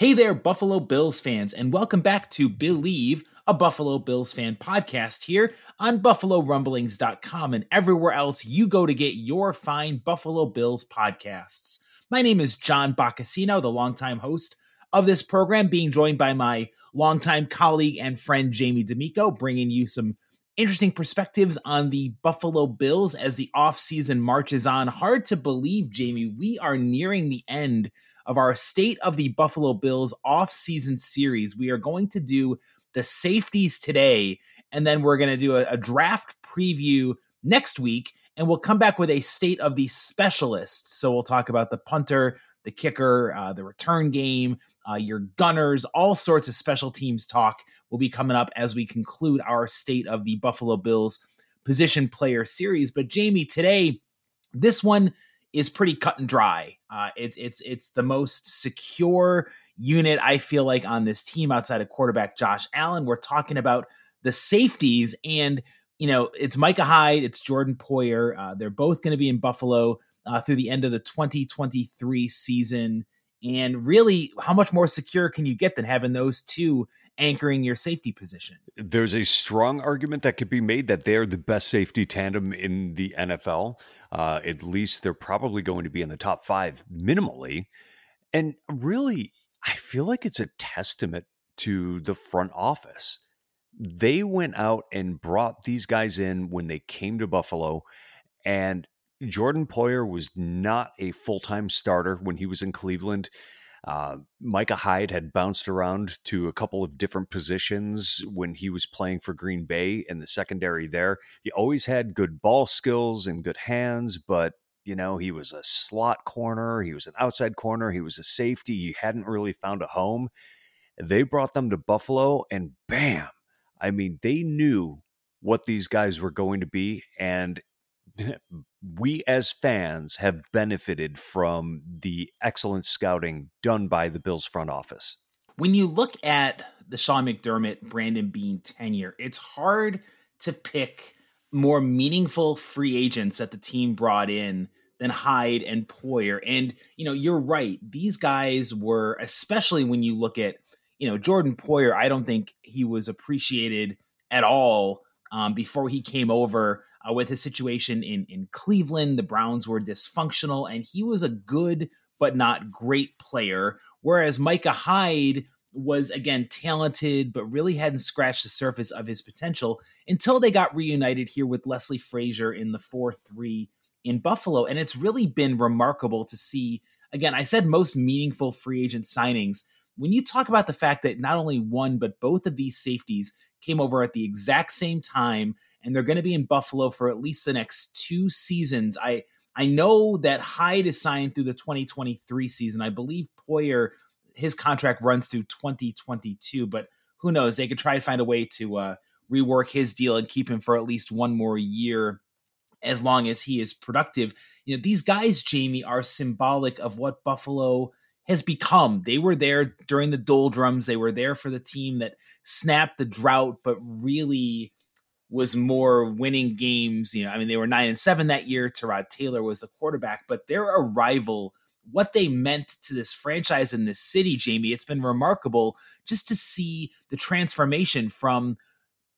Hey there, Buffalo Bills fans, and welcome back to Bleav, a Buffalo Bills fan podcast here on BuffaloRumblings.com and everywhere else you go to get your fine Buffalo Bills podcasts. My name is John Boccacino, the longtime host of this program, being joined by my longtime colleague and friend Jamie D'Amico, bringing you some interesting perspectives on the Buffalo Bills as the offseason marches on. Hard to believe, Jamie, we are nearing the end of our State of the Buffalo Bills off-season series. We are going to do the safeties today, and then we're going to do a, a draft preview next week, and we'll come back with a State of the Specialists. So we'll talk about the punter, the kicker, uh, the return game, uh, your gunners, all sorts of special teams talk will be coming up as we conclude our State of the Buffalo Bills position player series. But Jamie, today, this one is pretty cut and dry. Uh, it's it's it's the most secure unit I feel like on this team outside of quarterback Josh Allen. We're talking about the safeties, and you know it's Micah Hyde, it's Jordan Poyer. Uh, they're both going to be in Buffalo uh, through the end of the 2023 season. And really, how much more secure can you get than having those two anchoring your safety position? There's a strong argument that could be made that they're the best safety tandem in the NFL. Uh, at least they're probably going to be in the top five minimally. And really, I feel like it's a testament to the front office. They went out and brought these guys in when they came to Buffalo. And Jordan Poyer was not a full time starter when he was in Cleveland. Uh, Micah Hyde had bounced around to a couple of different positions when he was playing for Green Bay in the secondary there. He always had good ball skills and good hands, but you know, he was a slot corner, he was an outside corner, he was a safety. He hadn't really found a home. They brought them to Buffalo, and bam! I mean, they knew what these guys were going to be, and we as fans have benefited from the excellent scouting done by the Bills front office. When you look at the Sean McDermott, Brandon Beane tenure, it's hard to pick more meaningful free agents that the team brought in than Hyde and Poyer. And, you know, you're right. These guys were, especially when you look at, you know, Jordan Poyer, I don't think he was appreciated at all um, before he came over uh, with his situation in in Cleveland. The Browns were dysfunctional, and he was a good but not great player. Whereas Micah Hyde was again talented, but really hadn't scratched the surface of his potential until they got reunited here with Leslie Frazier in the 4 3 in Buffalo. And it's really been remarkable to see. Again, I said most meaningful free agent signings. When you talk about the fact that not only one, but both of these safeties came over at the exact same time and they're going to be in Buffalo for at least the next two seasons. I I know that Hyde is signed through the 2023 season. I believe Poyer his contract runs through 2022, but who knows? They could try to find a way to uh, rework his deal and keep him for at least one more year as long as he is productive. You know, these guys, Jamie, are symbolic of what Buffalo has become. They were there during the doldrums. They were there for the team that snapped the drought, but really was more winning games. You know, I mean, they were nine and seven that year. Tyrod Taylor was the quarterback, but their arrival, what they meant to this franchise in this city, Jamie, it's been remarkable just to see the transformation from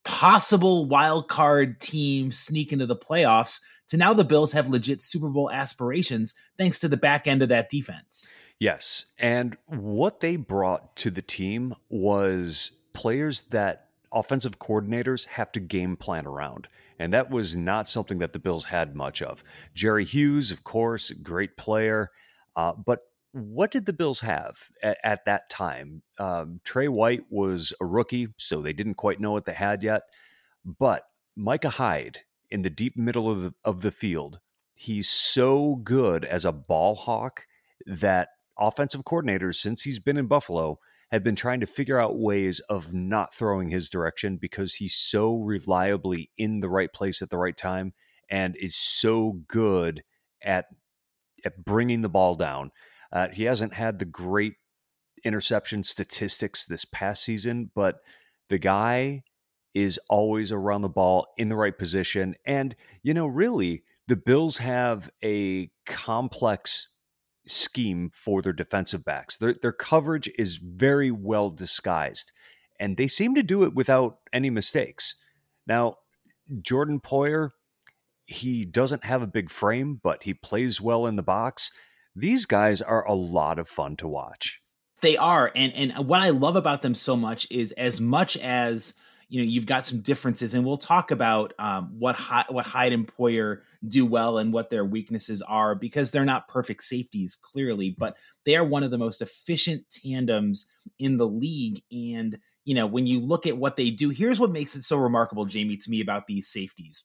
possible wild card team sneak into the playoffs to now the Bills have legit Super Bowl aspirations thanks to the back end of that defense. Yes. And what they brought to the team was players that offensive coordinators have to game plan around. And that was not something that the Bills had much of. Jerry Hughes, of course, great player. Uh, but what did the Bills have at, at that time? Um, Tre White was a rookie, so they didn't quite know what they had yet. But Micah Hyde in the deep middle of the, of the field, he's so good as a ball hawk that offensive coordinators, since he's been in Buffalo, have been trying to figure out ways of not throwing his direction because he's so reliably in the right place at the right time and is so good at at bringing the ball down. Uh, he hasn't had the great interception statistics this past season, but the guy is always around the ball in the right position. And, you know, really, the Bills have a complex scheme for their defensive backs. Their, their coverage is very well disguised, and they seem to do it without any mistakes. Now, Jordan Poyer, he doesn't have a big frame, but he plays well in the box. These guys are a lot of fun to watch. They are, and and what I love about them so much is as much as you know you've got some differences, and we'll talk about um, what what Hyde and Poyer do well and what their weaknesses are because they're not perfect safeties clearly but they are one of the most efficient tandems in the league and you know when you look at what they do here's what makes it so remarkable Jamie to me about these safeties.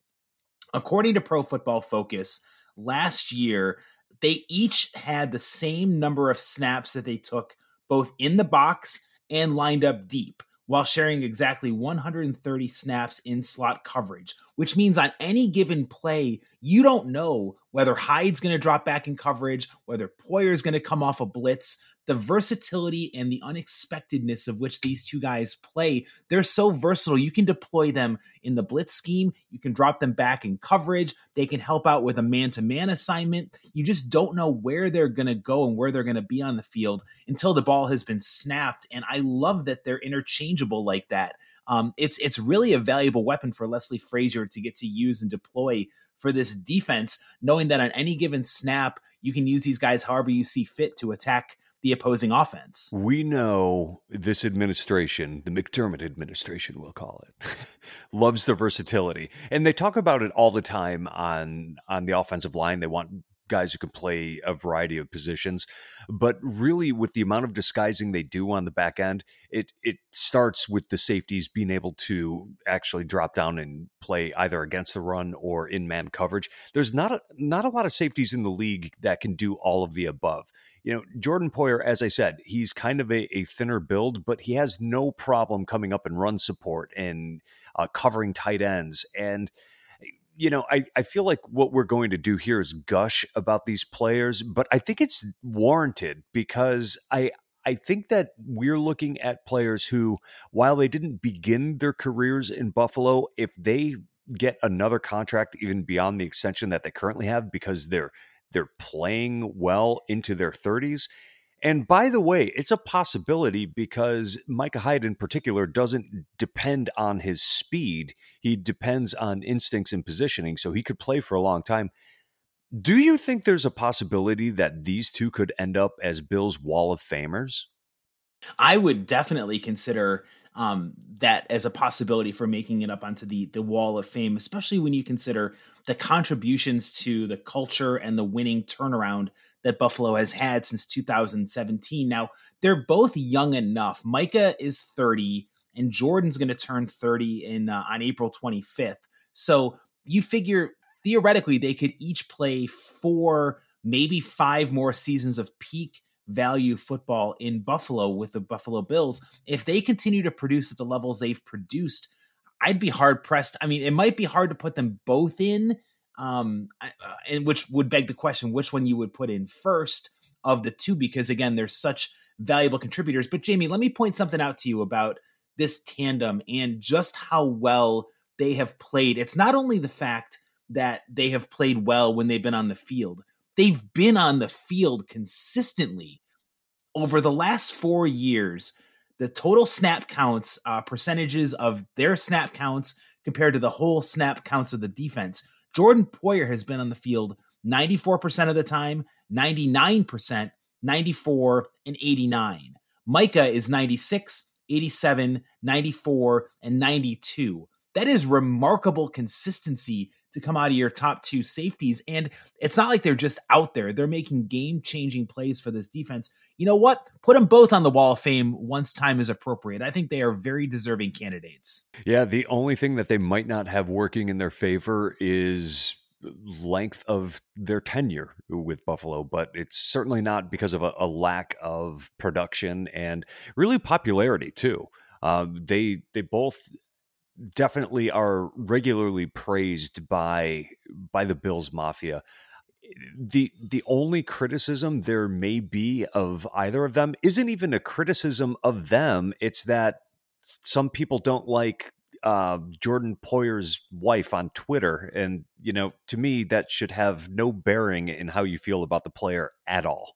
According to pro football focus last year they each had the same number of snaps that they took both in the box and lined up deep while sharing exactly 130 snaps in slot coverage, which means on any given play, you don't know whether Hyde's going to drop back in coverage, whether Poyer's going to come off a blitz. The versatility and the unexpectedness of which these two guys play, they're so versatile. You can deploy them in the blitz scheme, you can drop them back in coverage, they can help out with a man to man assignment. You just don't know where they're going to go and where they're going to be on the field until the ball has been snapped. And I love that they're interchangeable like that. Um, it's it's really a valuable weapon for Leslie Frazier to get to use and deploy for this defense, knowing that on any given snap, you can use these guys however you see fit to attack the opposing offense. We know this administration, the McDermott administration, we'll call it, loves the versatility, and they talk about it all the time on on the offensive line. They want guys who can play a variety of positions. But really, with the amount of disguising they do on the back end, it it starts with the safeties being able to actually drop down and play either against the run or in man coverage. There's not a, not a lot of safeties in the league that can do all of the above. You know, Jordan Poyer, as I said, he's kind of a, a thinner build, but he has no problem coming up and run support and uh, covering tight ends and you know, I, I feel like what we're going to do here is gush about these players, but I think it's warranted because I I think that we're looking at players who, while they didn't begin their careers in Buffalo, if they get another contract even beyond the extension that they currently have because they're they're playing well into their 30s, and by the way, it's a possibility because Micah Hyde in particular doesn't depend on his speed. He depends on instincts and positioning, so he could play for a long time. Do you think there's a possibility that these two could end up as Bill's Wall of Famers? I would definitely consider um, that as a possibility for making it up onto the the Wall of Fame, especially when you consider the contributions to the culture and the winning turnaround that Buffalo has had since 2017. Now, they're both young enough. Micah is 30 and Jordan's going to turn 30 in uh, on April 25th. So, you figure theoretically they could each play four, maybe five more seasons of peak value football in Buffalo with the Buffalo Bills. If they continue to produce at the levels they've produced, I'd be hard pressed. I mean, it might be hard to put them both in um, uh, and which would beg the question which one you would put in first of the two because again they're such valuable contributors. But jamie let me point something out to you about this tandem and just how well they have played. It's not only the fact that they have played well when they've been on the field. They've been on the field consistently over the last four years. The total snap counts uh, percentages of their snap counts compared to the whole snap counts of the defense Jordan Poyer has been on the field 94% of the time, 99%, 94, and 89. Micah is 96, 87, 94, and 92. That is remarkable consistency to come out of your top two safeties. And it's not like they're just out there. They're making game changing plays for this defense. You know what? Put them both on the wall of fame once time is appropriate. I think they are very deserving candidates. Yeah. The only thing that they might not have working in their favor is length of their tenure with Buffalo, but it's certainly not because of a, a lack of production and really popularity too. Uh, they they both definitely are regularly praised by by the Bills Mafia. The the only criticism there may be of either of them isn't even a criticism of them. It's that some people don't like uh, Jordan Poyer's wife on Twitter, and you know, to me, that should have no bearing in how you feel about the player at all.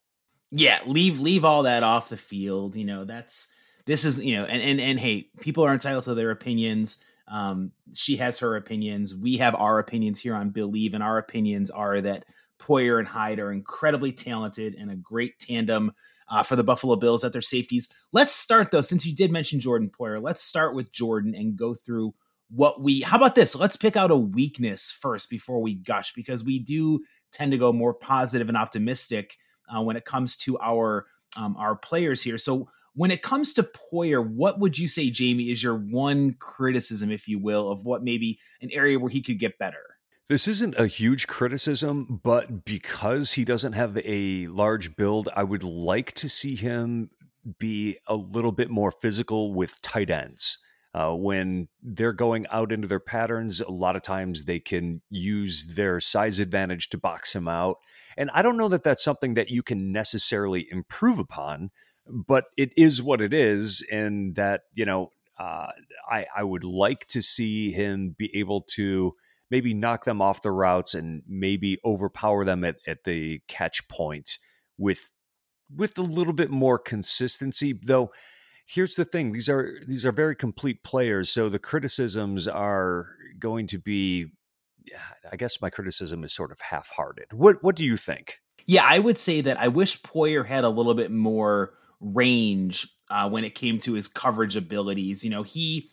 Yeah, leave leave all that off the field. You know, that's this is you know, and and and hey, people are entitled to their opinions. Um, she has her opinions. We have our opinions here on Bleav, and our opinions are that Poyer and Hyde are incredibly talented and a great tandem uh, for the Buffalo Bills at their safeties. Let's start though, since you did mention Jordan Poyer. Let's start with Jordan and go through what we. How about this? Let's pick out a weakness first before we gush, because we do tend to go more positive and optimistic uh, when it comes to our um, our players here. So when it comes to Poyer, what would you say, Jamie, is your one criticism, if you will, of what maybe an area where he could get better? This isn't a huge criticism, but because he doesn't have a large build, I would like to see him be a little bit more physical with tight ends. Uh, when they're going out into their patterns, a lot of times they can use their size advantage to box him out. And I don't know that that's something that you can necessarily improve upon, but it is what it is, and that you know, uh, I I would like to see him be able to maybe knock them off the routes and maybe overpower them at, at the catch point with with a little bit more consistency though here's the thing these are these are very complete players so the criticisms are going to be i guess my criticism is sort of half-hearted. What what do you think? Yeah i would say that i wish poyer had a little bit more range uh, when it came to his coverage abilities. You know, he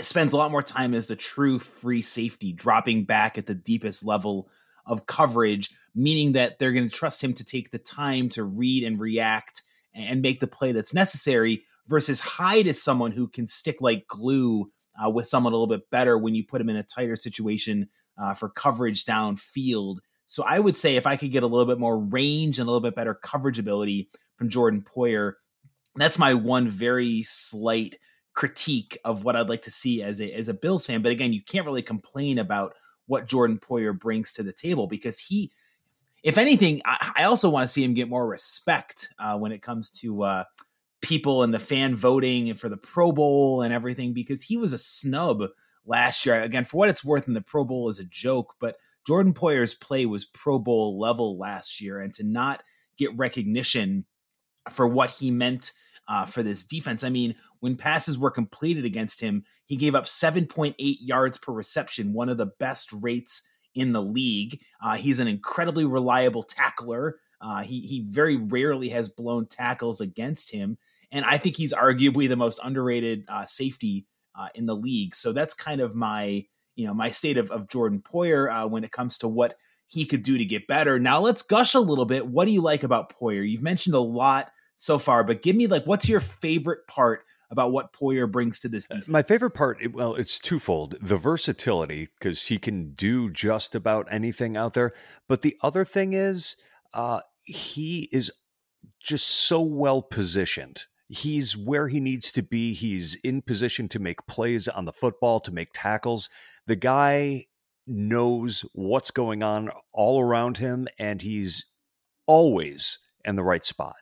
spends a lot more time as the true free safety, dropping back at the deepest level of coverage, meaning that they're going to trust him to take the time to read and react and make the play that's necessary versus Hyde is someone who can stick like glue uh, with someone a little bit better when you put him in a tighter situation uh, for coverage downfield. So I would say if I could get a little bit more range and a little bit better coverage ability, from Jordan Poyer. That's my one very slight critique of what I'd like to see as a as a Bills fan. But again, you can't really complain about what Jordan Poyer brings to the table because he, if anything, I, I also want to see him get more respect uh, when it comes to uh, people and the fan voting and for the Pro Bowl and everything because he was a snub last year. Again, for what it's worth, in the Pro Bowl is a joke, but Jordan Poyer's play was Pro Bowl level last year, and to not get recognition for what he meant uh, for this defense. I mean, when passes were completed against him, he gave up 7.8 yards per reception, one of the best rates in the league. Uh, he's an incredibly reliable tackler. Uh, he he very rarely has blown tackles against him, and I think he's arguably the most underrated uh, safety uh, in the league. So that's kind of my you know my state of, of Jordan Poyer uh, when it comes to what he could do to get better. Now let's gush a little bit. What do you like about Poyer? You've mentioned a lot so far, but give me like what's your favorite part about what Poyer brings to this defense? My favorite part, well, it's twofold: the versatility because he can do just about anything out there. But the other thing is, uh, he is just so well positioned. He's where he needs to be. He's in position to make plays on the football, to make tackles. The guy knows what's going on all around him, and he's always in the right spot.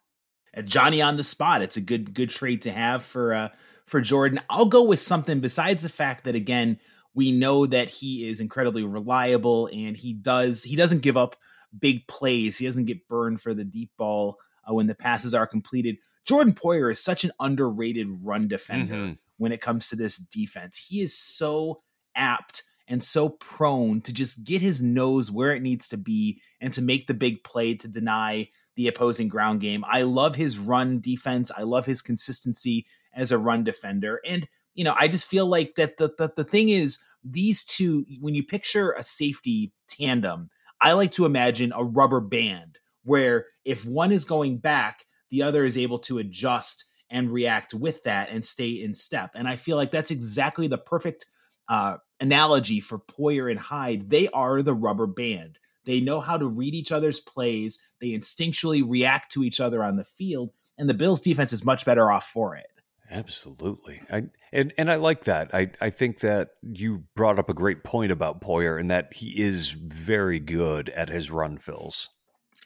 Johnny on the spot. It's a good good trait to have for uh, for Jordan. I'll go with something besides the fact that again we know that he is incredibly reliable and he does he doesn't give up big plays. He doesn't get burned for the deep ball uh, when the passes are completed. Jordan Poyer is such an underrated run defender mm-hmm. when it comes to this defense. He is so apt and so prone to just get his nose where it needs to be and to make the big play to deny the opposing ground game. I love his run defense. I love his consistency as a run defender. And, you know, I just feel like that the, the, the thing is, these two, when you picture a safety tandem, I like to imagine a rubber band where if one is going back, the other is able to adjust and react with that and stay in step. And I feel like that's exactly the perfect uh, analogy for Poyer and Hyde. They are the rubber band. They know how to read each other's plays. They instinctually react to each other on the field, and the Bills defense is much better off for it. Absolutely. I and and I like that. I I think that you brought up a great point about Poyer and that he is very good at his run fills.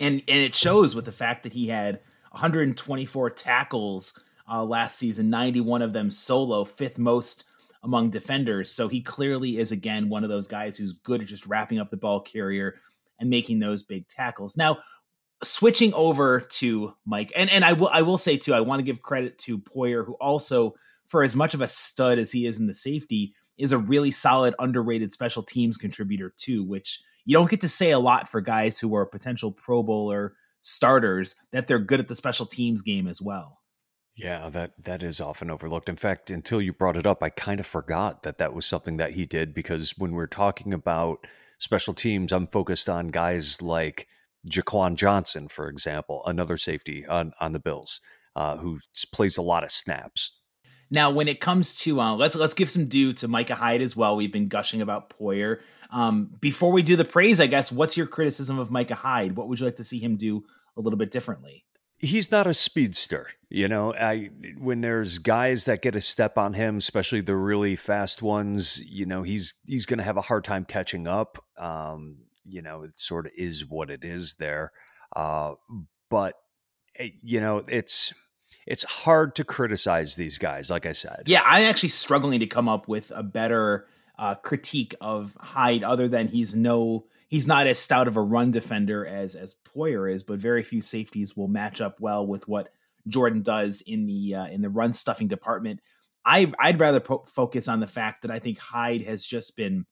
And and it shows with the fact that he had 124 tackles uh, last season, 91 of them solo, fifth most among defenders. So he clearly is again one of those guys who's good at just wrapping up the ball carrier and making those big tackles. Now, switching over to Mike, and and I will I will say too, I want to give credit to Poyer, who also, for as much of a stud as he is in the safety, is a really solid, underrated special teams contributor too, which you don't get to say a lot for guys who are potential Pro Bowler starters that they're good at the special teams game as well. Yeah, that that is often overlooked. In fact, until you brought it up, I kind of forgot that that was something that he did because when we're talking about special teams, I'm focused on guys like Jaquan Johnson, for example, another safety on on the Bills, uh, who plays a lot of snaps. Now, when it comes to uh, let's let's give some due to Micah Hyde as well. We've been gushing about Poyer. Um, before we do the praise, I guess, what's your criticism of Micah Hyde? What would you like to see him do a little bit differently? He's not a speedster. You know, I when there's guys that get a step on him, especially the really fast ones, you know, he's he's going to have a hard time catching up. Um, you know, it sort of is what it is there. Uh, but eh, you know, it's it's hard to criticize these guys. Like I said, yeah, I'm actually struggling to come up with a better uh, critique of Hyde, other than he's no he's not as stout of a run defender as as Poyer is, but very few safeties will match up well with what Jordan does in the uh, in the run stuffing department. I I'd rather po- focus on the fact that I think Hyde has just been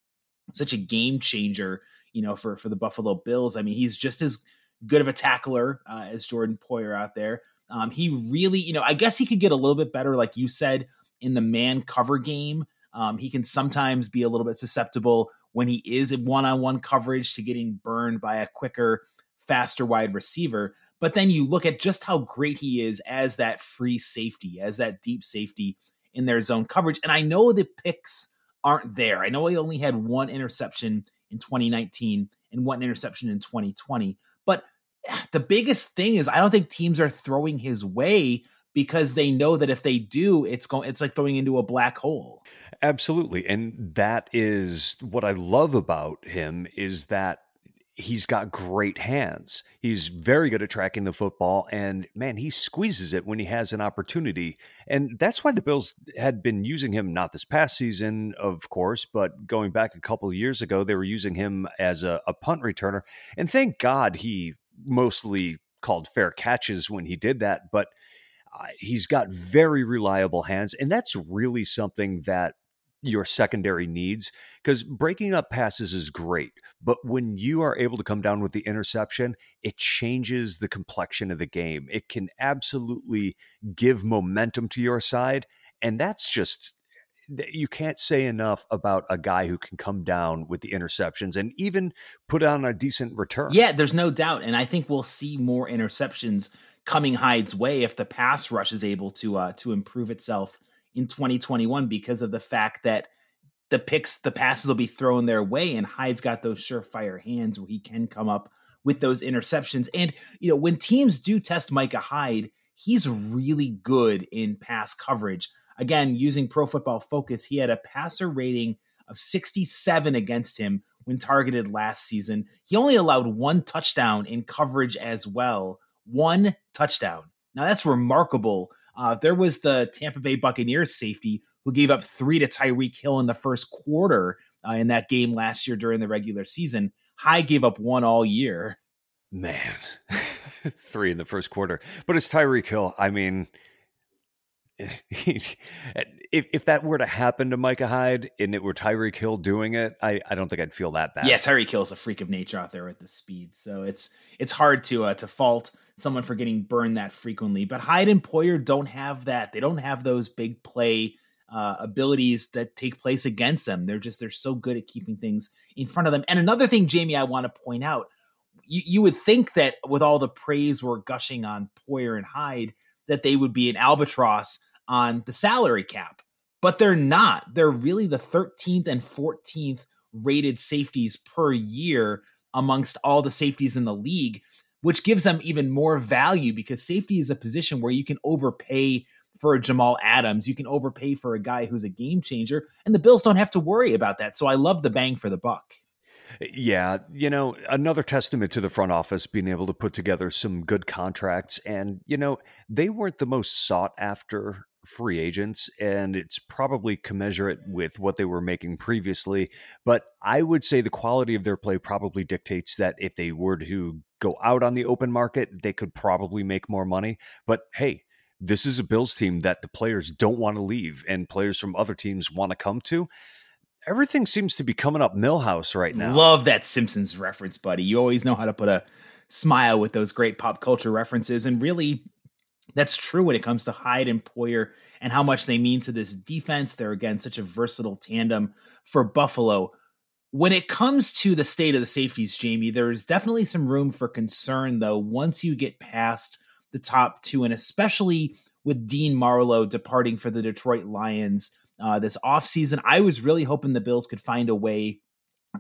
such a game changer, you know, for for the Buffalo Bills. I mean, he's just as good of a tackler uh, as Jordan Poyer out there. Um, he really, you know, I guess he could get a little bit better, like you said, in the man cover game. Um, he can sometimes be a little bit susceptible when he is in one on one coverage to getting burned by a quicker, faster wide receiver. But then you look at just how great he is as that free safety, as that deep safety in their zone coverage. And I know the picks aren't there. I know he only had one interception in 2019 and one interception in 2020. But eh, the biggest thing is I don't think teams are throwing his way because they know that if they do, it's going it's like throwing into a black hole. Absolutely. And that is what I love about him is that he's got great hands. He's very good at tracking the football and man, he squeezes it when he has an opportunity. And that's why the Bills had been using him not this past season, of course, but going back a couple of years ago, they were using him as a, a punt returner. And thank God he mostly called fair catches when he did that, but uh, he's got very reliable hands and that's really something that your secondary needs because breaking up passes is great but when you are able to come down with the interception it changes the complexion of the game it can absolutely give momentum to your side and that's just you can't say enough about a guy who can come down with the interceptions and even put on a decent return. Yeah, there's no doubt. And I think we'll see more interceptions coming Hyde's way if the pass rush is able to uh, to improve itself in 2021 because of the fact that the picks, the passes will be thrown their way, and Hyde's got those surefire hands where he can come up with those interceptions. And you know, when teams do test Micah Hyde, he's really good in pass coverage. Again, using Pro Football Focus, he had a passer rating of 67 against him when targeted last season. He only allowed one touchdown in coverage as well. One touchdown. Now that's remarkable uh, there was the Tampa Bay Buccaneers safety who gave up three to Tyreek Hill in the first quarter uh, in that game last year during the regular season. Hyde gave up one all year. Man, three in the first quarter. But it's Tyreek Hill. I mean, if, if that were to happen to Micah Hyde and it were Tyreek Hill doing it, I, I don't think I'd feel that bad. Yeah, Tyreek Hill's a freak of nature out there with the speed, so it's it's hard to uh, to fault someone for getting burned that frequently. But Hyde and Poyer don't have that. They don't have those big play uh, abilities that take place against them. They're just they're so good at keeping things in front of them. And another thing, Jamie, I want to point out, you, you would think that with all the praise we're gushing on Poyer and Hyde, that they would be an albatross on the salary cap, but they're not. They're really the 13th and 14th rated safeties per year amongst all the safeties in the league, which gives them even more value because safety is a position where you can overpay for a Jamal Adams, you can overpay for a guy who's a game changer, and the Bills don't have to worry about that. So I love the bang for the buck. Yeah, you know, another testament to the front office being able to put together some good contracts. And, you know, they weren't the most sought after free agents, and it's probably commensurate with what they were making previously. But I would say the quality of their play probably dictates that if they were to go out on the open market, they could probably make more money. But hey, this is a Bills team that the players don't want to leave and players from other teams want to come to. Everything seems to be coming up Milhouse right now. Love that Simpsons reference, buddy. You always know how to put a smile with those great pop culture references. And really, that's true when it comes to Hyde and Poyer and how much they mean to this defense. They're, again, such a versatile tandem for Buffalo. When it comes to the state of the safeties, Jamie, there's definitely some room for concern, though, once you get past the top two, and especially with Dean Marlowe departing for the Detroit Lions uh, this offseason. I was really hoping the Bills could find a way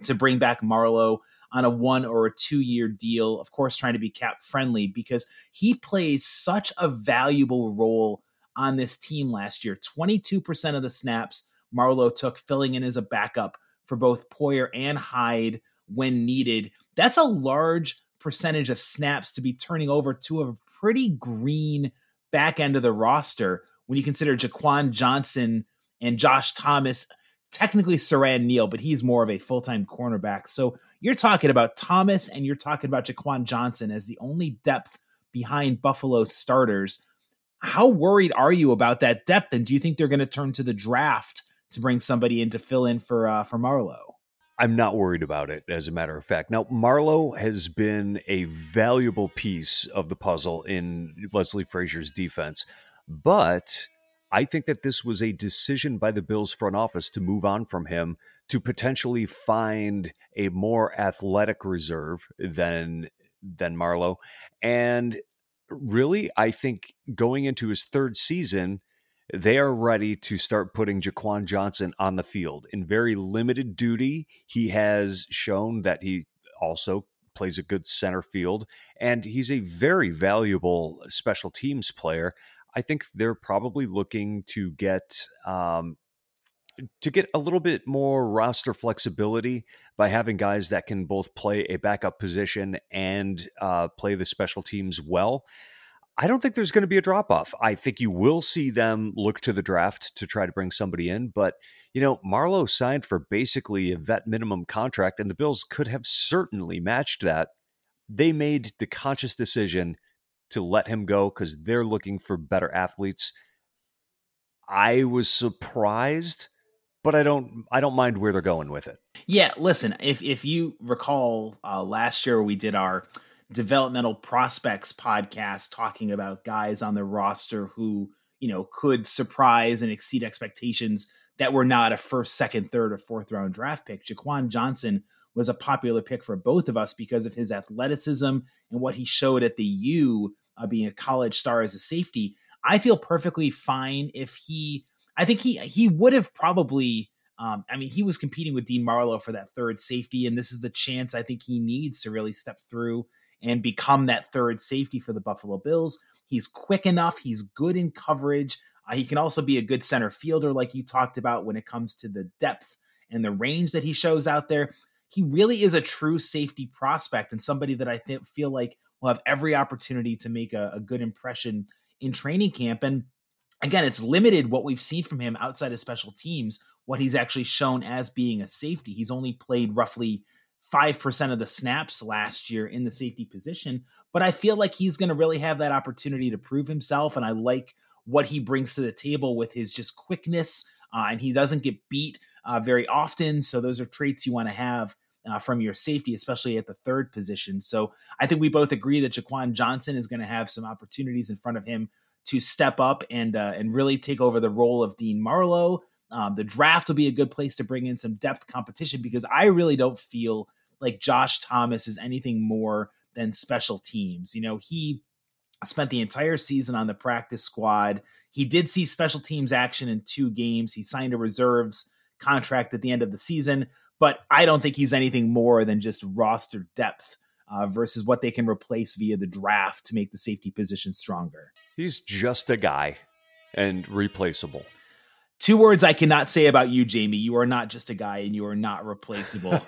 to bring back Marlowe on a one or a two year deal, of course, trying to be cap friendly because he plays such a valuable role on this team last year. 22% of the snaps Marlowe took filling in as a backup for both Poyer and Hyde when needed. That's a large percentage of snaps to be turning over to a pretty green back end of the roster when you consider Jaquan Johnson and Josh Thomas, technically Siran Neal, but he's more of a full time cornerback. So you're talking about Thomas and you're talking about Jaquan Johnson as the only depth behind Buffalo starters. How worried are you about that depth? And do you think they're going to turn to the draft to bring somebody in to fill in for uh, for Marlowe? I'm not worried about it, as a matter of fact. Now, Marlowe has been a valuable piece of the puzzle in Leslie Frazier's defense, but I think that this was a decision by the Bills front office to move on from him to potentially find a more athletic reserve than than Marlowe. And really, I think going into his third season, they are ready to start putting Jaquan Johnson on the field in very limited duty. He has shown that he also plays a good center field, and he's a very valuable special teams player. I think they're probably looking to get um, to get a little bit more roster flexibility by having guys that can both play a backup position and uh, play the special teams well. I don't think there's going to be a drop off. I think you will see them look to the draft to try to bring somebody in. But, you know, Marlowe signed for basically a vet minimum contract, and the Bills could have certainly matched that. They made the conscious decision to let him go because they're looking for better athletes. I was surprised, but I don't I don't mind where they're going with it. Yeah, listen, if if you recall uh, last year we did our developmental prospects podcast talking about guys on the roster who, you know, could surprise and exceed expectations that were not a first, second, third, or fourth round draft pick. Jaquan Johnson was a popular pick for both of us because of his athleticism and what he showed at the U, uh, being a college star as a safety. I feel perfectly fine if he. I think he he would have probably. Um, I mean, he was competing with Dean Marlowe for that third safety, and this is the chance I think he needs to really step through and become that third safety for the Buffalo Bills. He's quick enough, he's good in coverage. Uh, he can also be a good center fielder, like you talked about when it comes to the depth and the range that he shows out there. He really is a true safety prospect and somebody that I th- feel like will have every opportunity to make a, a good impression in training camp. And again, it's limited what we've seen from him outside of special teams, what he's actually shown as being a safety. He's only played roughly 5% of the snaps last year in the safety position. But I feel like he's going to really have that opportunity to prove himself. And I like what he brings to the table with his just quickness. Uh, and he doesn't get beat uh, very often. So those are traits you want to have uh, from your safety, especially at the third position. So I think we both agree that Jaquan Johnson is going to have some opportunities in front of him to step up and uh, and really take over the role of Dean Marlowe. Um, the draft will be a good place to bring in some depth competition because I really don't feel like Josh Thomas is anything more than special teams. You know, he spent the entire season on the practice squad. He did see special teams action in two games. He signed a reserves contract at the end of the season, but I don't think he's anything more than just roster depth uh, versus what they can replace via the draft to make the safety position stronger. He's just a guy and replaceable. Two words I cannot say about you, Jamie. You are not just a guy and you are not replaceable.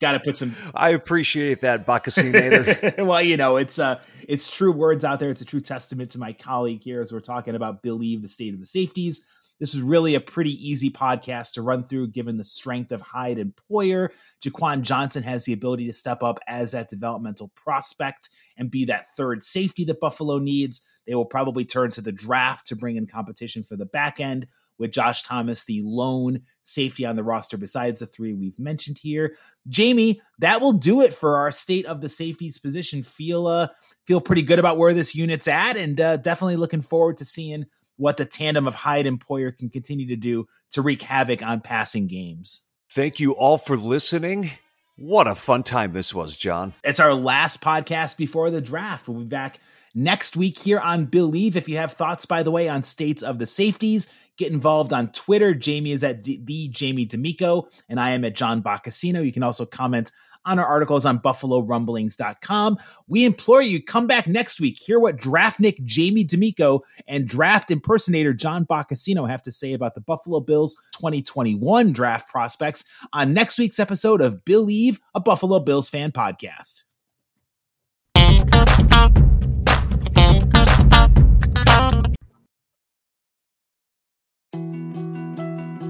Got to put some. I appreciate that, Boccacinator. well, you know, it's uh, it's true words out there. It's a true testament to my colleague here as we're talking about Bleav the state of the safeties. This is really a pretty easy podcast to run through, given the strength of Hyde and Poyer. Jaquan Johnson has the ability to step up as that developmental prospect and be that third safety that Buffalo needs. They will probably turn to the draft to bring in competition for the back end with Josh Thomas, the lone safety on the roster besides the three we've mentioned here. Jamie, that will do it for our state of the safeties position. Feel uh, feel pretty good about where this unit's at, and uh, definitely looking forward to seeing what the tandem of Hyde and Poyer can continue to do to wreak havoc on passing games. Thank you all for listening. What a fun time this was, John. It's our last podcast before the draft. We'll be back next week here on Bleav. If you have thoughts, by the way, on states of the safeties, get involved on Twitter. Jamie is at the Jamie D'Amico, and I am at John Boccacino. You can also comment on our articles on BuffaloRumblings.com. We implore you, come back next week, hear what draftnik Jamie D'Amico and draft impersonator John Boccacino have to say about the Buffalo Bills 2021 draft prospects on next week's episode of Bleav, a Buffalo Bills fan podcast.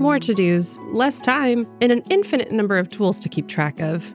More to dos, less time, and an infinite number of tools to keep track of.